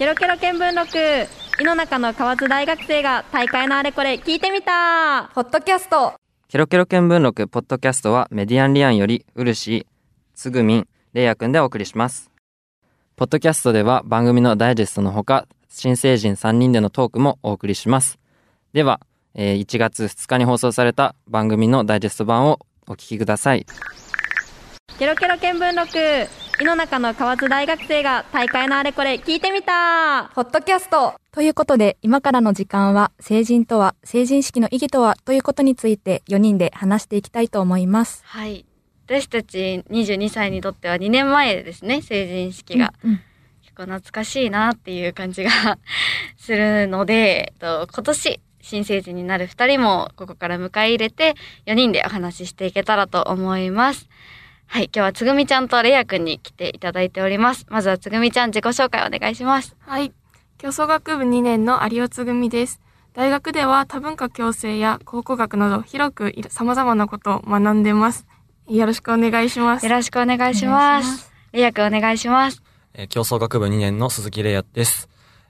ケロケロ見聞録井の中の河津大学生が大会のあれこれ聞いてみたポッドキャストケロケロ見聞録ポッドキャストはメディアンリアンよりウルシー、つぐみん、れいやくんでお送りします。ポッドキャストでは番組のダイジェストのほか、新成人3人でのトークもお送りします。では、えー1月2日に放送された番組のダイジェスト版をお聞きください。ケロケロ見聞録井の中の河津大学生が大会のあれこれ聞いてみたポッドキャストということで、今からの時間は、成人とは、成人式の意義とは、ということについて、4人で話していきたいと思います。はい。私たち22歳にとっては2年前ですね、成人式が。うんうん結構懐かしいなっていう感じが するので、えっと今年新成人になる2人もここから迎え入れて4人でお話ししていけたらと思います。はい、今日はつぐみちゃんとれいやくんに来ていただいております。まずはつぐみちゃん自己紹介お願いします。はい。競争学部2年の有尾つぐみです。大学では多文化共生や考古学など広くいろ様々なことを学んでます。よろしくお願いします。よろしくお願いします。れいやくんお願いします。えー競争学部2年の鈴木玲也です。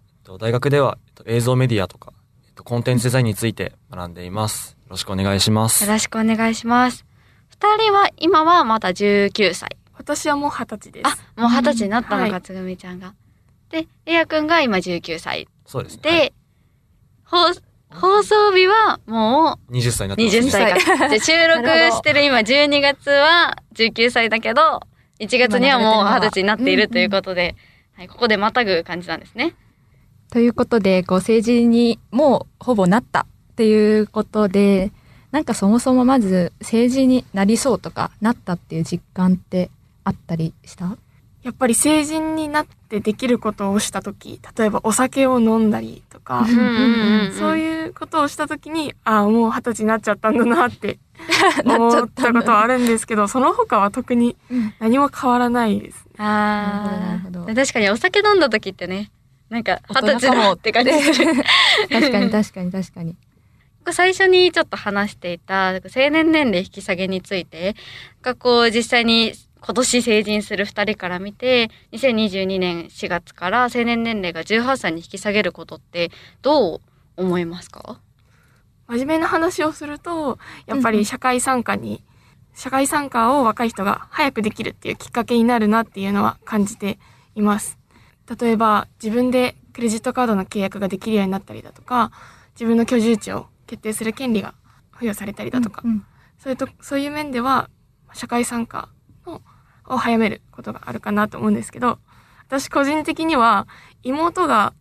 えっと大学では、えっと映像メディアとか、えっとコンテンツデザインについて学んでいます。よろしくお願いしますよ。ろしくお願いします。二人は今はまだ19歳。私はもう二十歳です。あ、もう二十歳になったのか、はいつぐみちゃんが。で、レアくんが今19歳。そうですね。で、はい放放送日はも20歳になっうてます、ね。20歳か。で、収録してる 今12月は19歳だけど、1月にはもう二十歳になっているということで、はい、ここでまたぐ感じなんですね。ということで、こう、成人にもうほぼなったっていうことで、なんかそもそもまず、成人になりそうとか、なったっていう実感ってあったりした？やっぱり成人になってできることをしたとき、例えばお酒を飲んだりとか。そういうことをしたときに、ああ、もう二十歳になっちゃったんだなって なっちゃっ思ったことはあるんですけど、その他は特にうん何も変わらないです。あなるほどなるほー確かにお酒飲んだ時ってね、なんか二十歳だって感じする。確かに確かに確かに。最初にちょっと話していた成年年齢引き下げについてがこう実際に今年成人する2人から見て2022年4月から成年年齢が18歳に引き下げることってどう思いますか？真面目な話をすると、やっぱり社会参加に、社会参加を若い人が早くできるっていうきっかけになるなっていうのは感じています。例えば、自分でクレジットカードの契約ができるようになったりだとか、自分の居住地を決定する権利が付与されたりだとか、うんそういうと、そういう面では、社会参加のを早めることがあるかなと思うんですけど、私個人的には、妹が、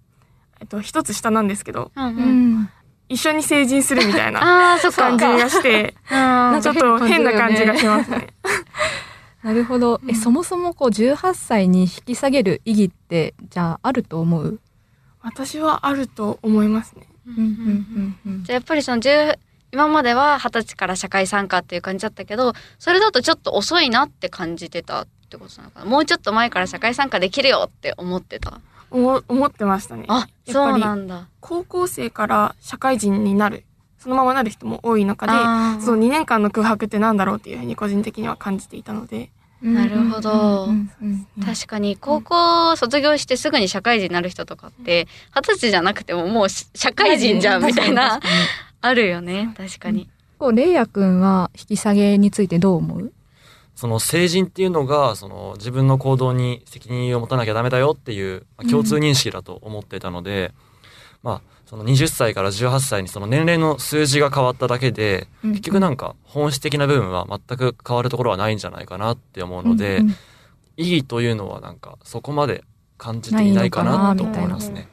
えっと、一つ下なんですけど、うんうん。うん一緒に成人するみたいな感じがして、うんちょっと変な感じがしますね。なるほど。え、そもそもこう、18歳に引き下げる意義って、じゃあ、あると思う？私はあると思いますね。じゃあやっぱりその10今までは二十歳から社会参加っていう感じだったけどそれだとちょっと遅いなって感じてたってことなのかな？もうちょっと前から社会参加できるよって思ってた？思思ってましたね。あそうなんだ。高校生から社会人になる、そのままなる人も多い中で、その2年間の空白ってなんだろうっていうふうに個人的には感じていたので、うん。なるほど。うんうんうん確かに高校卒業してすぐに社会人になる人とかって二十歳じゃなくてももうし社会人じゃんみたいなあるよね。確かに。こう、レイヤくんは引き下げについてどう思う？その成人っていうのが、その自分の行動に責任を持たなきゃダメだよっていう、まあ共通認識だと思ってたので、まあ、その20歳から18歳にその年齢の数字が変わっただけで、うん。結局なんか本質的な部分は全く変わるところはないんじゃないかなって思うので、うんうん意義というのはなんかそこまで感じていないかなと思いますね。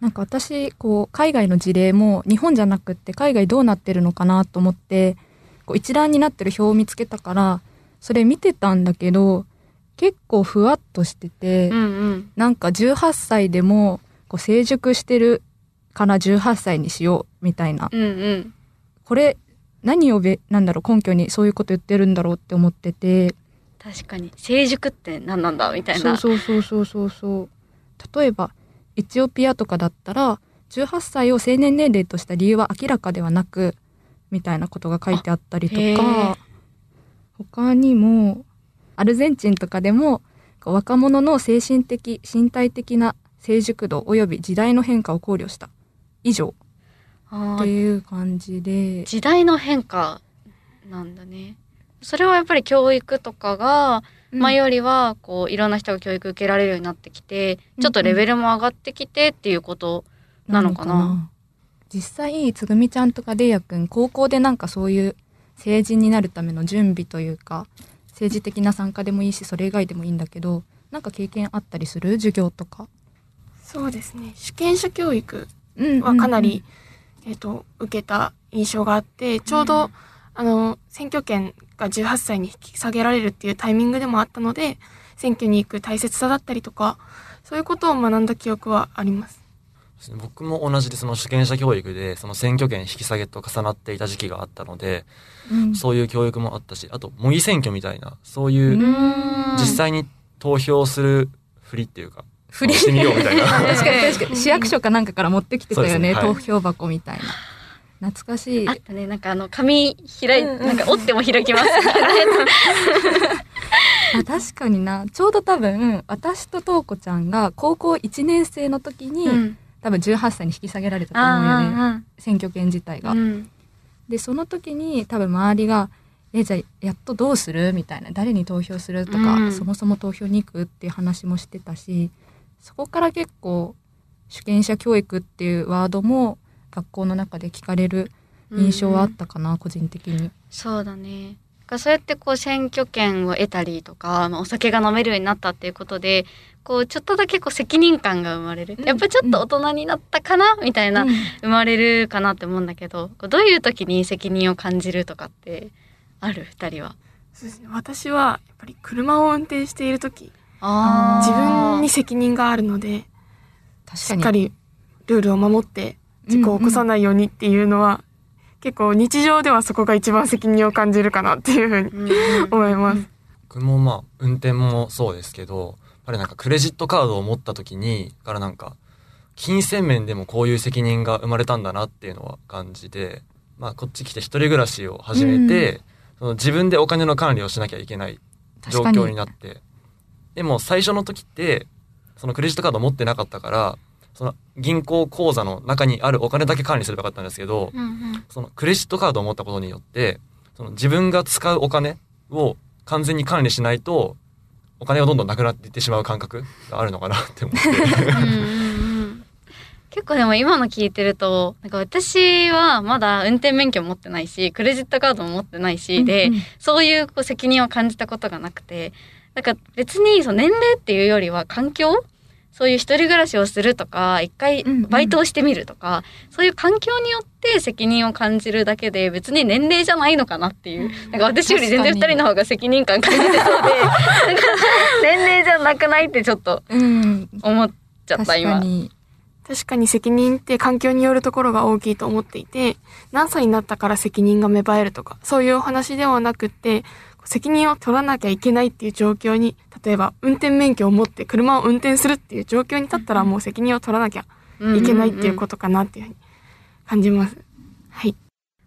な。んか私、こう、海外の事例も日本じゃなくって海外どうなってるのかなと思って、こう一覧になってる表を見つけたから、それ見てたんだけど、結構ふわっとしてて、うんうん。なんか18歳でも、こう成熟してるから18歳にしようみたいな。うんうんこれ、何をべ、なんだろう、根拠にそういうこと言ってるんだろうって思ってて、確かに成熟って何なんだみたいそうなそうそうそうそうそう。例えば、エチオピアとかだったら、18歳を成年年齢とした理由は明らかではなく、みたいなことが書いてあったりとか、他にも、アルゼンチンとかでも、若者の精神的、身体的な成熟度及び時代の変化を考慮した。以上あーっていう感じで。時代の変化なんだね。それはやっぱり教育とかが前よりはこういろんな人が教育受けられるようになってきて、ちょっとレベルも上がってきてっていうことなのかな。実際、つぐみちゃんとかれいやくん、高校でなんかそういう成人になるための準備というか、政治的な参加でもいいし、それ以外でもいいんだけど、なんか経験あったりする？授業とか。そうですね。主権者教育うんはかなり、えっ、と、受けた印象があって、ちょうど、あの、選挙権が18歳に引き下げられるっていうタイミングでもあったので、選挙に行く大切さだったりとか、そういうことを学んだ記憶はあります。僕も同じでその主権者教育でその選挙権引き下げと重なっていた時期があったので、うん。そういう教育もあったしあと模擬選挙みたいなそういう実際に投票するふりっていうかふりしてみようみたいな確かに確かに。市役所かなんかから持ってきてたよね、ねはい投票箱みたいな。懐かしいあ。ったね。なんかあの、紙開い、うんうんなんか折っても開きます あ確かにな。ちょうど多分、私ととうこちゃんが高校1年生の時に、つ。うん。多分18歳に引き下げられたと思うよね。あ選挙権自体が。あ、うん。で、その時に多分周りが、え、じゃあやっとどうする？みたいな。誰に投票する？とか、うんそもそも投票に行く？っていう話もしてたし、そこから結構、主権者教育っていうワードも学校の中で聞かれる印象はあったかな、個人的に。そうだね。だからそうやってこう選挙権を得たりとか、まあ、お酒が飲めるようになったっていうことで、こうちょっとだけこう責任感が生まれる。うんやっぱちょっと大人になったかなみたいな、うん生まれるかなって思うんだけど、こうどういう時に責任を感じるとかってある？二人は。そうですね。私は、やっぱり車を運転しているとき、あ自分に責任があるので、確かに。しっかりルールを守って事故を起こさないようにっていうのは、結構日常ではそこが一番責任を感じるかなっていうふうにうんうん思います。僕もまあ運転もそうですけどやっぱりなんかクレジットカードを持った時にからなんか金銭面でもこういう責任が生まれたんだなっていうのは感じてまあこっち来て一人暮らしを始めて、その自分でお金の管理をしなきゃいけない状況になってでも最初の時ってそのクレジットカード持ってなかったからその銀行口座の中にあるお金だけ管理すればよかったんですけど、うんうん。そのクレジットカードを持ったことによって、その自分が使うお金を完全に管理しないと、お金がどんどんなくなっていってしまう感覚があるのかなって思って。うんうんうん。結構でも今の聞いてると、なんか私はまだ運転免許持ってないし、クレジットカードも持ってないし、で、うんうん。そういうこう責任を感じたことがなくて、なんか別にその年齢っていうよりは環境？そういう一人暮らしをするとか、一回うんうんバイトをしてみるとか、そういう環境によって責任を感じるだけで別に年齢じゃないのかなっていう。なんか私より全然二人の方が責任感感じてそうで、年齢じゃなくないってちょっとうん。思っちゃった今。に。確かに責任って環境によるところが大きいと思っていて、何歳になったから責任が芽生えるとか、そういうお話ではなくって、責任を取らなきゃいけないっていう状況に、例えば運転免許を持って車を運転するっていう状況に立ったらもう責任を取らなきゃいけないっていうことかなっていうふうに感じます。はい。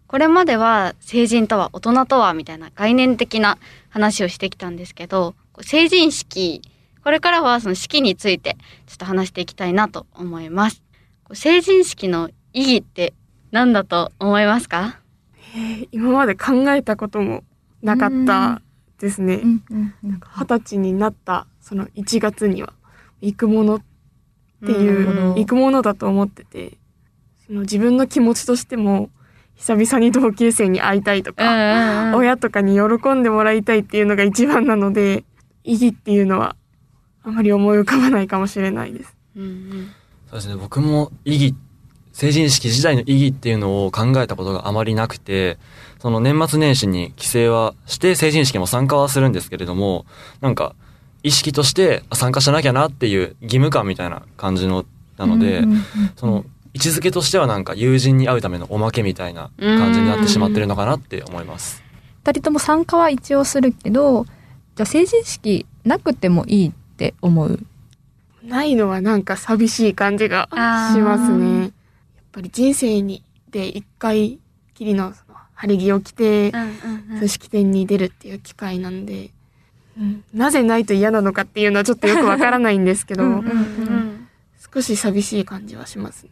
これまでは成人とは大人とはみたいな概念的な話をしてきたんですけど、成人式、これからはその式についてちょっと話していきたいなと思います。成人式の意義って何だと思いますか？えー今まで考えたこともなかったですね。二十歳になったその1月には行くものっていうど行くものだと思っててその自分の気持ちとしても久々に同級生に会いたいとうんか。親とかに喜んでもらいたいっていうのが一番なので意義っていうのはあまり思い浮かばないかもしれないです。うんうんそうですね、僕も意義、成人式時代の意義っていうのを考えたことがあまりなくて、その年末年始に帰省はして成人式も参加はするんですけれども、なんか意識としてあ参加しなきゃなっていう義務感みたいな感じの、なので、その位置づけとしてはなんか友人に会うためのおまけみたいな感じになってしまってるのかなって思います。二人とも参加は一応するけど、じゃあ成人式なくてもいいって思う。ないのはなんか寂しい感じがしますね。やっぱり人生にで一回きりの晴れ着を着て、うんうんそう式典に出るっていう機会なんで、うん、なぜないと嫌なのかっていうのはちょっとよくわからないんどうんうんうんうん少し寂しい感じはしますね。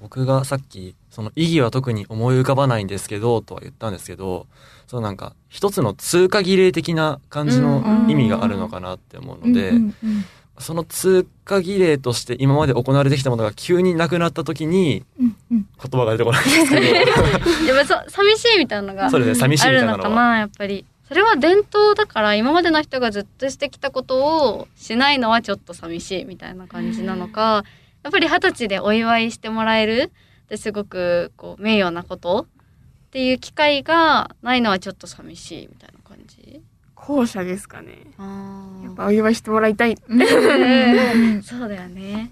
僕がさっき、その意義は特に思い浮かばないんですけど、とは言ったんですけど、そのなんか、一つの通過儀礼的な感じの意味があるのかなって思うので、うんうんうん。その通過儀礼として今まで行われてきたものが急になくなった時に、うんうん。言葉が出てこないんですけど、でもそ寂しいみたいなのがそうですね、寂しいあみたいなのは。るのかなやっぱり。それは伝統だから今までの人がずっとしてきたことをしないのはちょっと寂しいみたいな感じなのかやっぱり二十歳でお祝いしてもらえるってすごくこう名誉なことっていう機会がないのはちょっと寂しいみたいな感じ？後者ですかね。あやっぱお祝いしてもらいたい。そうだよね。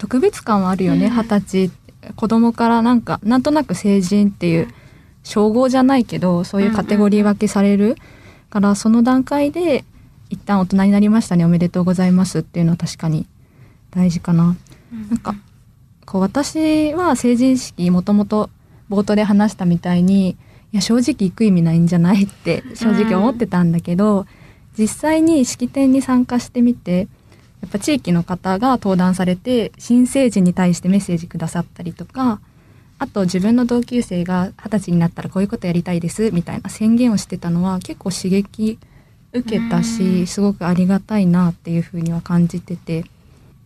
特別感はあるよね二十歳。子供からなんかなんとなく成人っていう称号じゃないけどそういうカテゴリー分けされる。からその段階で一旦大人になりましたねおめでとうございますっていうのは確かに大事かな。なんかこう私は成人式もともと冒頭で話したみたいにいや正直行く意味ないんじゃないって正直思ってたんだけど、実際に式典に参加してみてやっぱ地域の方が登壇されて新成人に対してメッセージくださったりとかあと自分の同級生が二十歳になったらこういうことやりたいですみたいな宣言をしてたのは結構刺激受けたしすごくありがたいなっていうふうには感じてて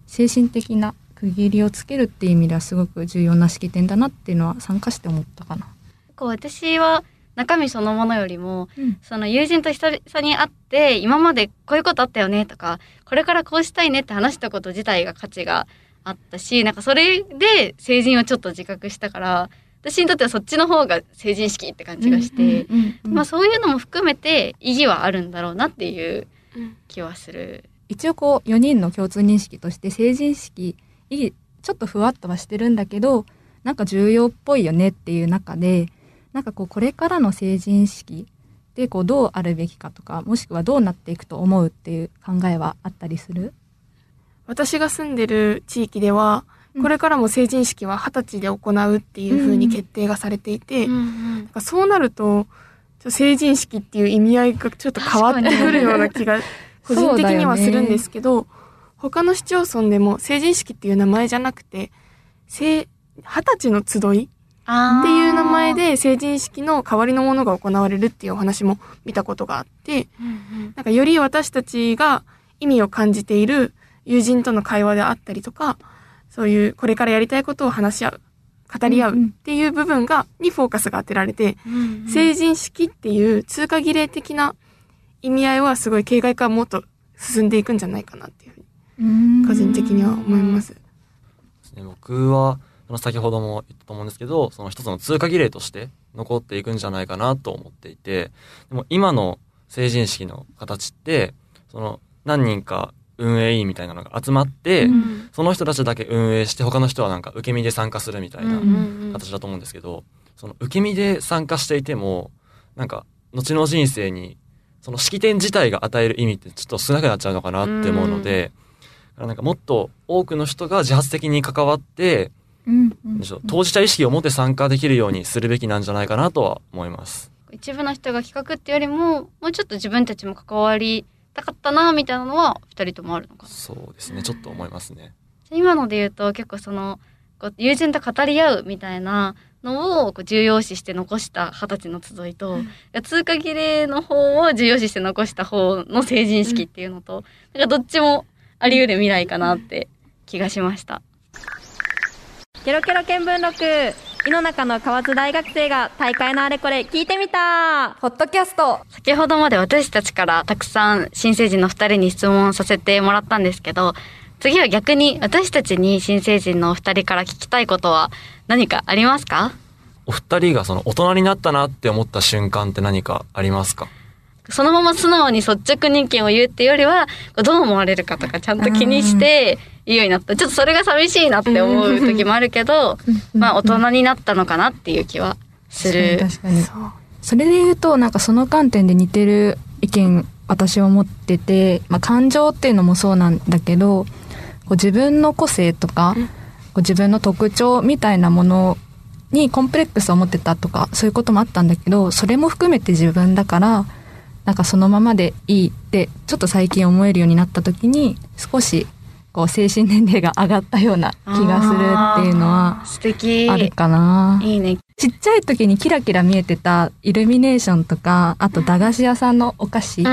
精神的な区切りをつけるっていう意味ではすごく重要な式典だなっていうのは参加して思ったかな。こう私は中身そのものよりもうんその友人と久々に会って今までこういうことあったよねとかこれからこうしたいねって話したこと自体が価値があったしなんかそれで成人をちょっと自覚したから私にとってはそっちの方が成人式って感じがして、うんうんうんまあそういうのも含めて意義はあるんだろうなっていううん気はする。一応こう4人の共通認識として成人式意義ちょっとふわっとはしてるんだけどなんか重要っぽいよねっていう中でなんかこうこれからの成人式でこうどうあるべきかとかもしくはどうなっていくと思うっていう考えはあったりする？私が住んでる地域では、うん。これからも成人式は二十歳で行うっていう風に決定がされていて、なんかそうなると、成人式っていう意味合いがちょっと変わってくるような気が個人的にはするんですけど、他の市町村でも成人式っていう名前じゃなくて、成二十歳の集いあっていう名前で成人式の代わりのものが行われるっていうお話も見たことがあって、なんかより私たちが意味を感じている友人との会話であったりとか、そういうこれからやりたいことを話し合う、語り合ううんうんっていう部分が、にフォーカスが当てられて、成人式っていう通過儀礼的な意味合いはすごい形骸化もっと進んでいくんじゃないかなっていう個人的には思います。ね。僕は、先ほども言ったと思うんですけど、その一つの通過儀礼として残っていくんじゃないかなと思っていて、でも今の成人式の形って、その何人か運営委員みたいなのが集まって、うん。その人たちだけ運営して他の人はなんか受け身で参加するみたいなうん形だと思うんですけど、その受け身で参加していても、なんか後の人生にその式典自体が与える意味ってちょっと少なくなっちゃうのかなって思うので、だからなんかもっと多くの人が自発的に関わって、うんうん。当事者意識を持って参加できるようにするべきなんじゃないかなとは思います。一部の人が企画っていうよりももうちょっと自分たちも関わりたかったなみたいなのは二人ともあるのかな？そうですね、ちょっと思いますね。今ので言うと結構そのこう友人と語り合うみたいなのを重要視して残した二十歳の集いと、通過儀礼の方を重要視して残した方の成人式っていうのと、なんかどっちもあり得る未来かなって気がしました。ケロケロ見聞録。井の中の河津大学生が大会のあれこれ聞いてみた。ポッドキャスト。先ほどまで私たちからたくさん新成人の二人に質問させてもらったんですけど、次は逆に私たちに新成人のお二人から聞きたいことは何かありますか？お二人がその大人になったなって思った瞬間って何かありますか？そのまま素直に率直に意見を言うっていうよりは、どう思われるかとかちゃんと気にして言うようになった。ちょっとそれが寂しいなって思う時もあるけど、まあ大人になったのかなっていう気はする。確かにそれで言うとなんかその観点で似てる意見私は持ってて、まあ、感情っていうのもそうなんだけどこう自分の個性とか、こう自分の特徴みたいなものにコンプレックスを持ってたとかそういうこともあったんだけどそれも含めて自分だからなんかそのままでいいってちょっと最近思えるようになった時に少しこう精神年齢が上がったような気がするっていうのは素敵。あるかな。いいね。ちっちゃい時にキラキラ見えてたイルミネーションとか、あと駄菓子屋さんのお菓子。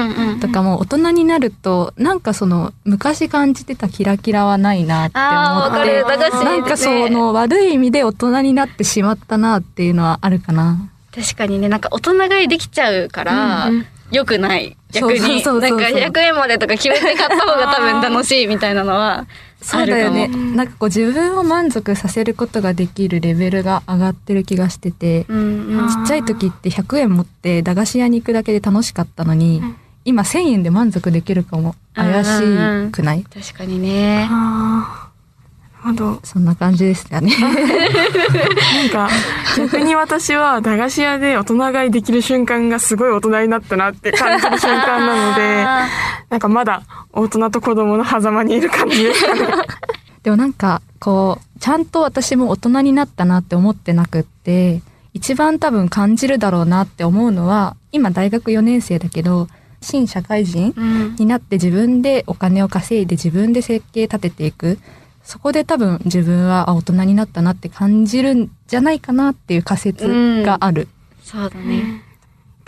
とかも大人になると、なんかその昔感じてたキラキラはないなって思ってなんかそねの悪い意味で大人になってしまったなっていうのはあるかな。確かにね、なんか大人買いできちゃうから、うんうん良くない。逆に。そうそうそうそうなんか100円までとか決めて買った方が多分楽しいみたいなのはそうだよね。なんかこう自分を満足させることができるレベルが上がってる気がしてて、も。うんうん。ちっちゃい時って100円持って駄菓子屋に行くだけで楽しかったのに、うん今1000円で満足できるかも怪しくない？確かにね。ほど。そんな感じですかね。なんか、逆に私は駄菓子屋で大人買いできる瞬間がすごい大人になったなって感じる瞬間なので、あなんかまだ大人と子供の狭間にいる感じですかね。でもなんか、こう、ちゃんと私も大人になったなって思ってなくって、一番多分感じるだろうなって思うのは、今大学4年生だけど、新社会人。になって自分でお金を稼いで自分で設計立てていく。そこで多分自分はあ大人になったなって感じるんじゃないかなっていう仮説がある。そうだね。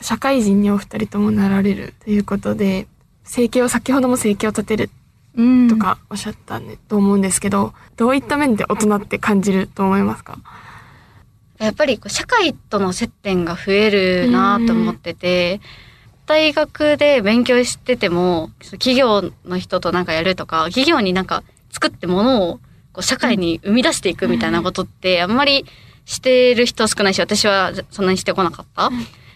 社会人にお二人ともなられるということで、生計を、先ほども生計を立てるうんとかおっしゃったんで、と思うんですけど、どういった面で大人って感じると思いますか？やっぱりこう社会との接点が増えるなと思ってて、大学で勉強してても、企業の人となんかやるとか、企業になんか作ってものをこう社会に生み出していくみたいなことってあんまりしてる人少ないし、私はそんなにしてこなかった。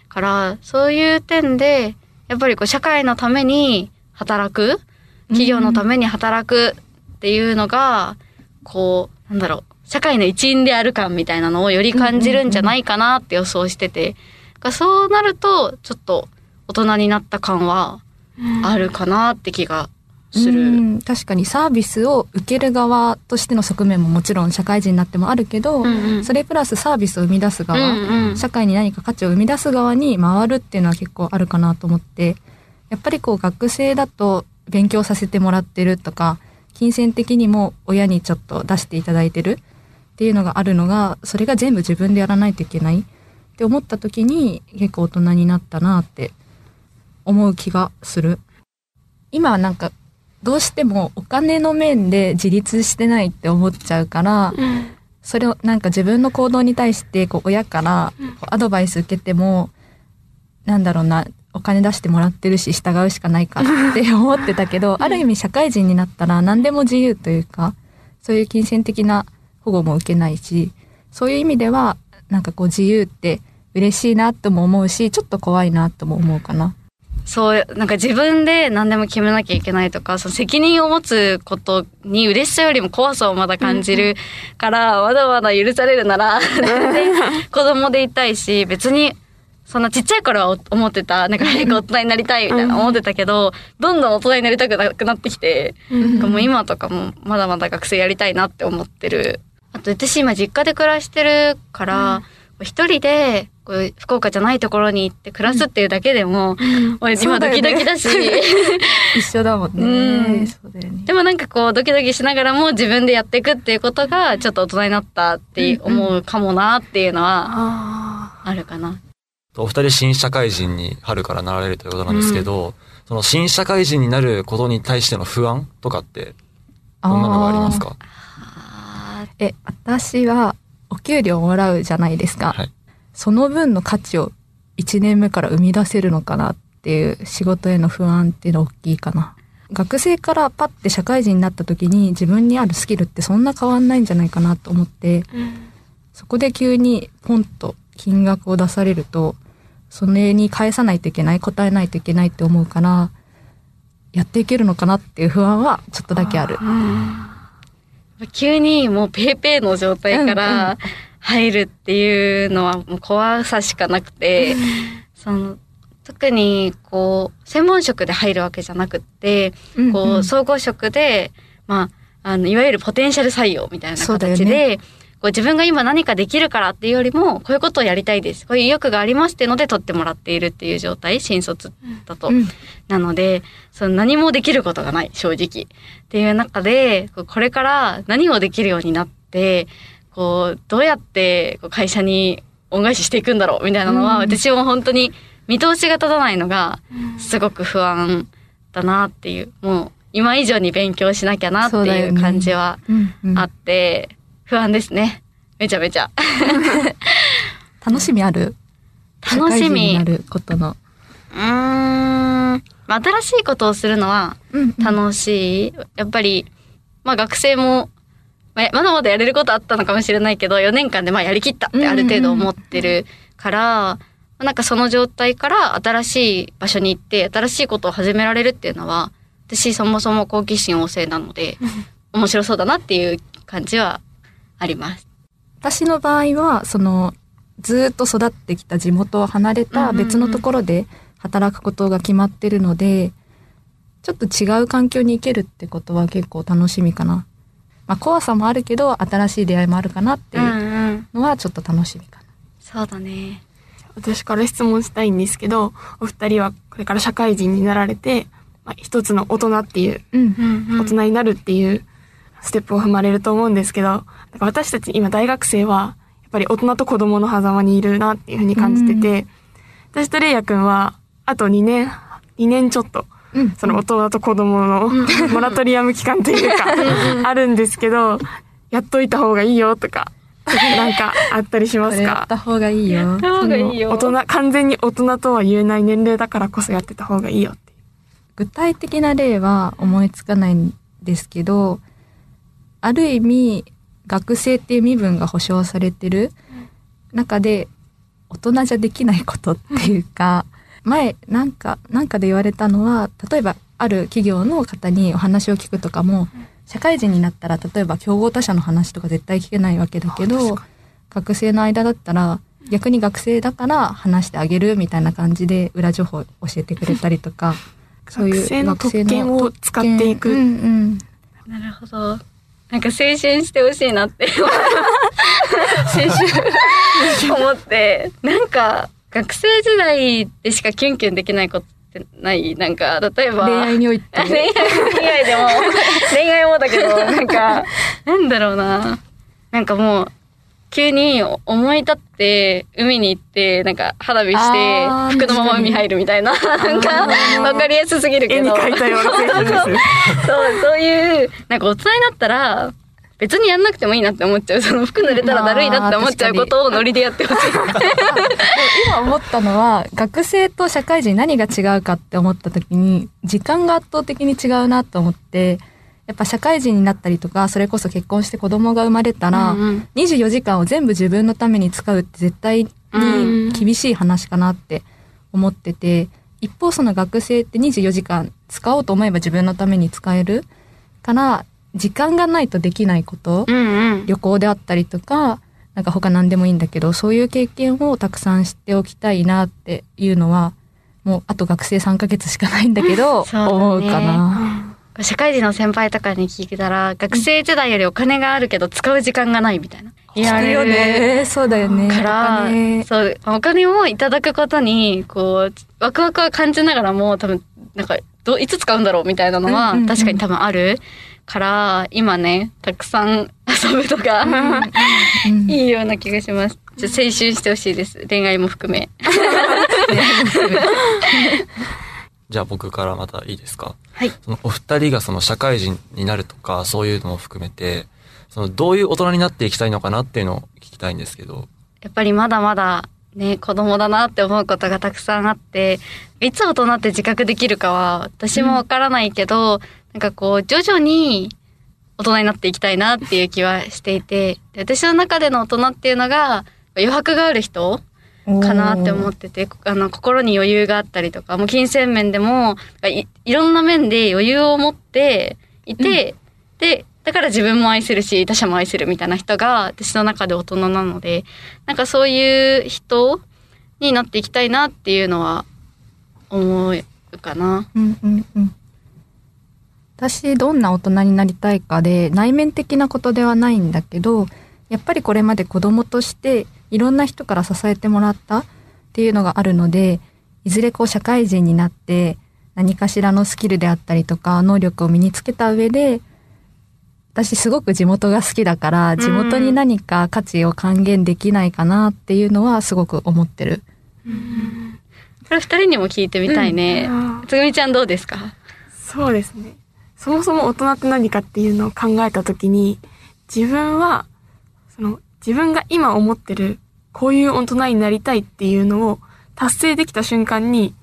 から、そういう点で、やっぱりこう社会のために働く、企業のために働くっていうのが、こう、なんだろう、社会の一員である感みたいなのをより感じるんじゃないかなって予想してて、がそうなると、ちょっと大人になった感はあるかなって気がすうる。ん。確かにサービスを受ける側としての側面ももちろん社会人になってもあるけど、うんうん。それプラスサービスを生み出す側、うんうん。社会に何か価値を生み出す側に回るっていうのは結構あるかなと思ってやっぱりこう学生だと勉強させてもらってるとか金銭的にも親にちょっと出していただいてるっていうのがあるのがそれが全部自分でやらないといけないって思った時に結構大人になったなって思う気がする。今はなんかどうしてもお金の面で自立してないって思っちゃうから、それをなんか自分の行動に対してこう親からアドバイス受けても、なんだろうなお金出してもらってるし従うしかないかって 思ってたけど、ある意味社会人になったら何でも自由というかそういう金銭的な保護も受けないしそういう意味ではなんかこう自由って嬉しいなとも思うしちょっと怖いなとも思うかな。そう、なんか自分で何でも決めなきゃいけないとか、その責任を持つことに嬉しさよりも怖さをまだ感じるから、まだまだ許されるなら、子供でいたいし、別に、そんなちっちゃい頃は思ってた、なんか早く大人になりたいみたいな思ってたけど、どんどん大人になりたくなくなってきて、なんかもう今とかもまだまだ学生やりたいなって思ってる。あと私今実家で暮らしてるから、一人でこう福岡じゃないところに行って暮らすっていうだけでも、もう今ドキドキだし、一緒だもんね。うん。そうだよね。でもなんかこうドキドキしながらも自分でやっていくっていうことがちょっと大人になったって思うかもなっていうのはああるかな。お二人新社会人に春からなられるということなんですけど、その新社会人になることに対しての不安とかってどんなのがありますか？あえ、私はお給料もらうじゃないですか。はいその分の価値を1年目から生み出せるのかなっていう仕事への不安っていうの大きいかな。学生からパッて社会人になった時に自分にあるスキルってそんな変わんないんじゃないかなと思って、そこで急にポンと金額を出されると、それに返さないといけない、答えないといけないって思うから、やっていけるのかなっていう不安はちょっとだけある。ー急にもうペーペーの状態から入るっていうのはもう怖さしかなくて、その特にこう専門職で入るわけじゃなくって、うんこううん総合職で、まあ、あの、いわゆるポテンシャル採用みたいな形で、こう自分が今何かできるからっていうよりも、こういうことをやりたいです。こういう意欲がありますっていうので取ってもらっているっていう状態、新卒だと。うんなので、その何もできることがない、正直。っていう中で、これから何をできるようになって、こう、どうやってこう会社に恩返ししていくんだろうみたいなのは、うん私も本当に見通しが立たないのが、すごく不安だなっていう、もう今以上に勉強しなきゃなっていう感じはあって、不安ですね。めちゃめちゃ。楽しみある？楽しみなることの。うーん。まあ新しいことをするのはうんうん楽しい。やっぱり、まあ学生も、まあまだまだやれることあったのかもしれないけど、4年間でまあやりきったってある程度思ってるから、まあなんかその状態から新しい場所に行って、新しいことを始められるっていうのは、私そもそも好奇心旺盛なので、面白そうだなっていう感じはあります。私の場合はそのずーっと育ってきた地元を離れた別のところで働くことが決まってるので、ちょっと違う環境に行けるってことは結構楽しみかな。まあ怖さもあるけど新しい出会いもあるかなっていううん。のはちょっと楽しみかな。そうだね。私から質問したいんですけど、お二人はこれから社会人になられて、まあ、一つの大人っていう、うん。うんうん大人になるっていうステップを踏まれると思うんですけど、私たち今大学生は、やっぱり大人と子供の狭間にいるなっていうふうに感じてて、私とレイヤくんは、あと2年、2年ちょっと、うん。その大人と子供の モラトリアム期間というか、あるんですけど、やっといた方がいいよとか、なんかあったりしますか？った方がいいよ。方がいいよその大人、完全に大人とは言えない年齢だからこそやってた方がいいよって。具体的な例は思いつかないんですけど、ある意味、学生っていう身分が保障されてる中で、大人じゃできないことっていうか、前、なんか、なんかで言われたのは、例えば、ある企業の方にお話を聞くとかも、社会人になったら、例えば、競合他社の話とか絶対聞けないわけだけど、学生の間だったら、逆に学生だから話してあげるみたいな感じで裏情報を教えてくれたりとか、そういう学生の特権を使っていくうんうん。なるほど。なんか青春してほしいなって。青春思って、なんか学生時代でしかキュンキュンできないことってない？なんか、例えば。恋愛において。恋愛以外でも、恋愛もだけど、なんか、なんだろうな。なんかもう、急に思い立って、海に行って、なんか花火して服のまま海入るみたいな、なんか、わかりやすすぎるけど。そう、そういう、なんか大人になったら、別にやんなくてもいいなって思っちゃう。その服濡れたらだるいなって思っちゃうことをノリでやってほしい。今思ったのは、学生と社会人何が違うかって思った時に、時間が圧倒的に違うなと思って、やっぱ社会人になったりとか、それこそ結婚して子供が生まれたら、うんうん24時間を全部自分のために使うって絶対に厳しい話かなって思ってて、一方その学生って24時間使おうと思えば自分のために使えるから、時間がないとできないこと、うんうん。旅行であったりとか、なんか他何でもいいんだけど、そういう経験をたくさん知っておきたいなっていうのは、もうあと学生3ヶ月しかないんだけど、思うかな。社会人の先輩とかに聞いたら、学生時代よりお金があるけど使う時間がないみたいな。言われるね。そうだよね。からお金、そう、お金をいただくことに、こう、ワクワクは感じながらも、多分、なんか、どういつ使うんだろうみたいなのは確かに多分あるから、今ね、たくさん遊ぶとか、うん いいような気がします。じゃあ青春してほしいです。恋愛も含め。じゃあ僕からまたいいですか？はい。そのお二人がその社会人になるとか、そういうのも含めて、そのどういう大人になっていきたいのかなっていうのを聞きたいんですけど。やっぱりまだまだね、子供だなって思うことがたくさんあって、いつ大人って自覚できるかは私もわからないけど、なんかこう徐々に大人になっていきたいなっていう気はしていて、で私の中での大人っていうのが余白がある人かなって思ってて、あの、心に余裕があったりとか、もう金銭面でも、いいろんな面で余裕を持っていて、で、だから自分も愛せるし、他者も愛せるみたいな人が私の中で大人なので、なんかそういう人になっていきたいなっていうのは思うかな。うんうんうん。私、どんな大人になりたいかで、内面的なことではないんだけど、やっぱりこれまで子供としていろんな人から支えてもらったっていうのがあるので、いずれこう社会人になって何かしらのスキルであったりとか能力を身につけた上で、私すごく地元が好きだから、地元に何か価値を還元できないかなっていうのはすごく思ってる。これ二人にも聞いてみたいね。あーつぐみちゃんどうですか？そうですね。そもそも大人って何かっていうのを考えたときに、自分は、その、自分が今思ってる、こういう大人になりたいっていうのを達成できた瞬間に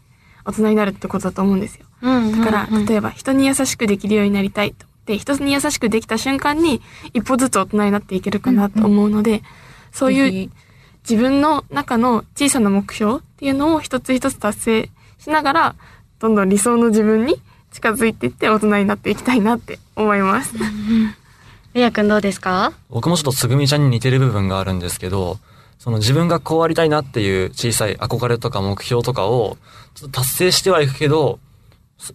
大人になるってことだと思うんですよ。うんだから、例えば人に優しくできるようになりたいと。で、人に優しくできた瞬間に一歩ずつ大人になっていけるかなと思うので、そういう自分の中の小さな目標っていうのを一つ一つ達成しながら、どんどん理想の自分に近づいていって大人になっていきたいなって思います。レイヤくんどうですか？僕もちょっとつぐみちゃんに似てる部分があるんですけど、その自分がこうありたいなっていう小さい憧れとか目標とかをちょっと達成してはいくけど、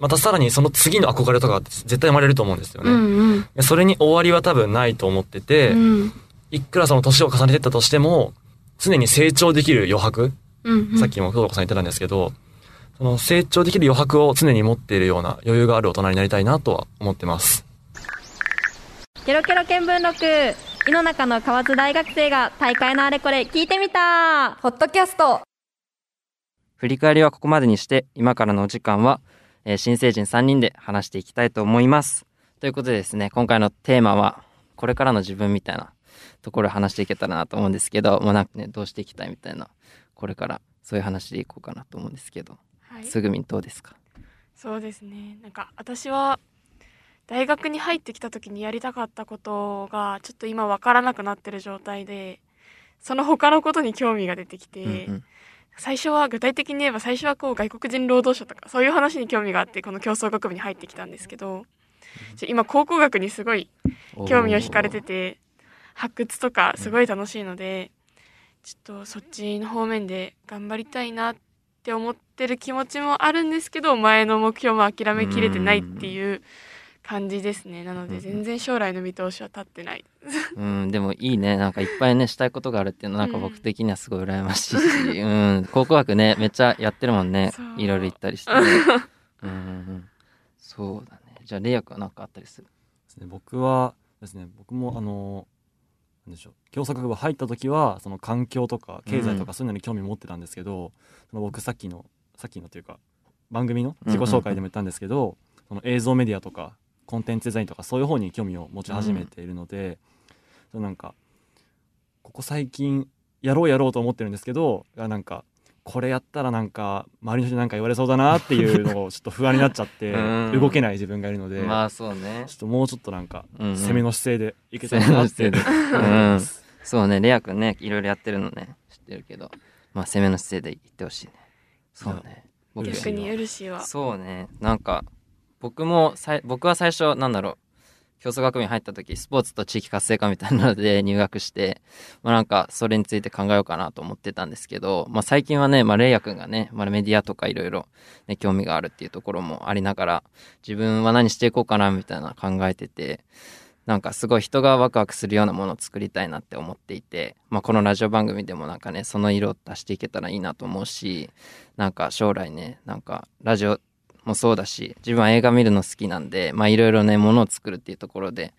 またさらにその次の憧れとか絶対生まれると思うんですよね。うんうん。それに終わりは多分ないと思ってて、うんいくらその年を重ねてったとしても、常に成長できる余白、うんうん。さっきも京子さん言ってたんですけど、その成長できる余白を常に持っているような余裕がある大人になりたいなとは思ってます。ケロケロ見聞録。井の中の河津大学生が大会のあれこれ聞いてみた。ポッドキャスト。振り返りはここまでにして、今からのお時間は、えー新成人3人で話していきたいと思います。ということでですね、今回のテーマは、これからの自分みたいなところを話していけたらなと思うんですけど、まあなんかね、どうしていきたいみたいな、これからそういう話でいこうかなと思うんですけど、はい。すぐみんどうですか？そうですね。なんか私は大学に入ってきた時にやりたかったことがちょっと今わからなくなってる状態で、その他のことに興味が出てきて、うんうん。最初は具体的に言えば最初はこう外国人労働者とかそういう話に興味があってこの競争学部に入ってきたんですけど、今考古学にすごい興味を惹かれてて発掘とかすごい楽しいので、ちょっとそっちの方面で頑張りたいなって思ってる気持ちもあるんですけど前の目標も諦めきれてないっていう感じですね。なので全然将来の見通しは立ってない。うん、でもいいね。なんかいっぱいね、したいことがあるっていうのはなんか僕的にはすごい羨ましいし、うん、考古学ね、めっちゃやってるもんね。いろいろ行ったりしてね。うんうんうん、そうだね。じゃあ、レイヤ君はなんかあったりする？ですね。僕はですね。僕もあのなんでしょう。競争学部入った時はその環境とか経済とかそういうのに興味持ってたんですけど、その僕さっきのさっきのというか番組の自己紹介でも言ったんですけど、その映像メディアとかコンテンツデザインとかそういう方に興味を持ち始めているので、そのなんかここ最近やろうやろうと思ってるんですけどがなんかこれやったらなんか周りの人になんか言われそうだなっていうのをちょっと不安になっちゃって うん動けない自分がいるので。まあそうねちょ。っともうちょっとなんかうんうん攻めの姿勢でいけた攻らなって。そうね、レイヤ君ね、いろいろやってるのね、知ってるけど、まあ攻めの姿勢で行ってほしいね。そうね。逆にウルシーはそうねなんか僕もさい僕は最初なんだろう競争学部に入った時スポーツと地域活性化みたいなので 入学して、まあ、なんかそれについて考えようかなと思ってたんですけど、まあ、最近はね、まあ、レイヤ君がね、まあ、メディアとかいろいろね興味があるっていうところもありながら自分は何していこうかなみたいな考えててなんかすごい人がワクワクするようなものを作りたいなって思っていて、まあ、このラジオ番組でもなんかねその色を出していけたらいいなと思うしなんか将来ねなんかラジオもそうだし自分は映画見るの好きなんでまあいろいろねものを作るっていうところで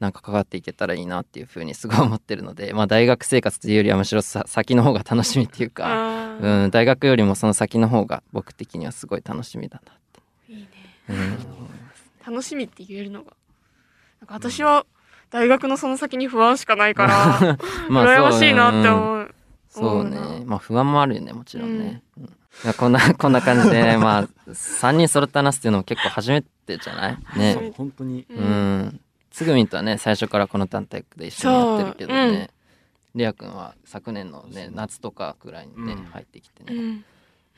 なんか関わっていけたらいいなっていうふうにすごい思ってるので、まあ、大学生活というよりはむしろさ先の方が楽しみっていうか、うん、大学よりもその先の方が僕的にはすごい楽しみだなって。いいね。うん。楽しみって言えるのが。なんか私は大学のその先に不安しかないから まあ羨ましいなってう思うそうね。まあ不安もあるよね、もちろんね。うんこんな、こんな感じで、ね、まあ、3人揃って話すっていうのも結構初めてじゃない？ね。本当にううんん。つぐみんとはね、最初からこの団体で一緒にやってるけどね。りあくんは昨年のね、夏とかくらいにね、うん入ってきてね。うん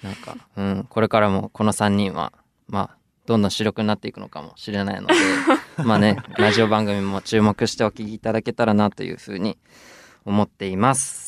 なんか、うん、これからもこの3人は、まあ、どんどん主力になっていくのかもしれないので、まあね、ラジオ番組も注目してお聞きいただけたらなというふうに思っています。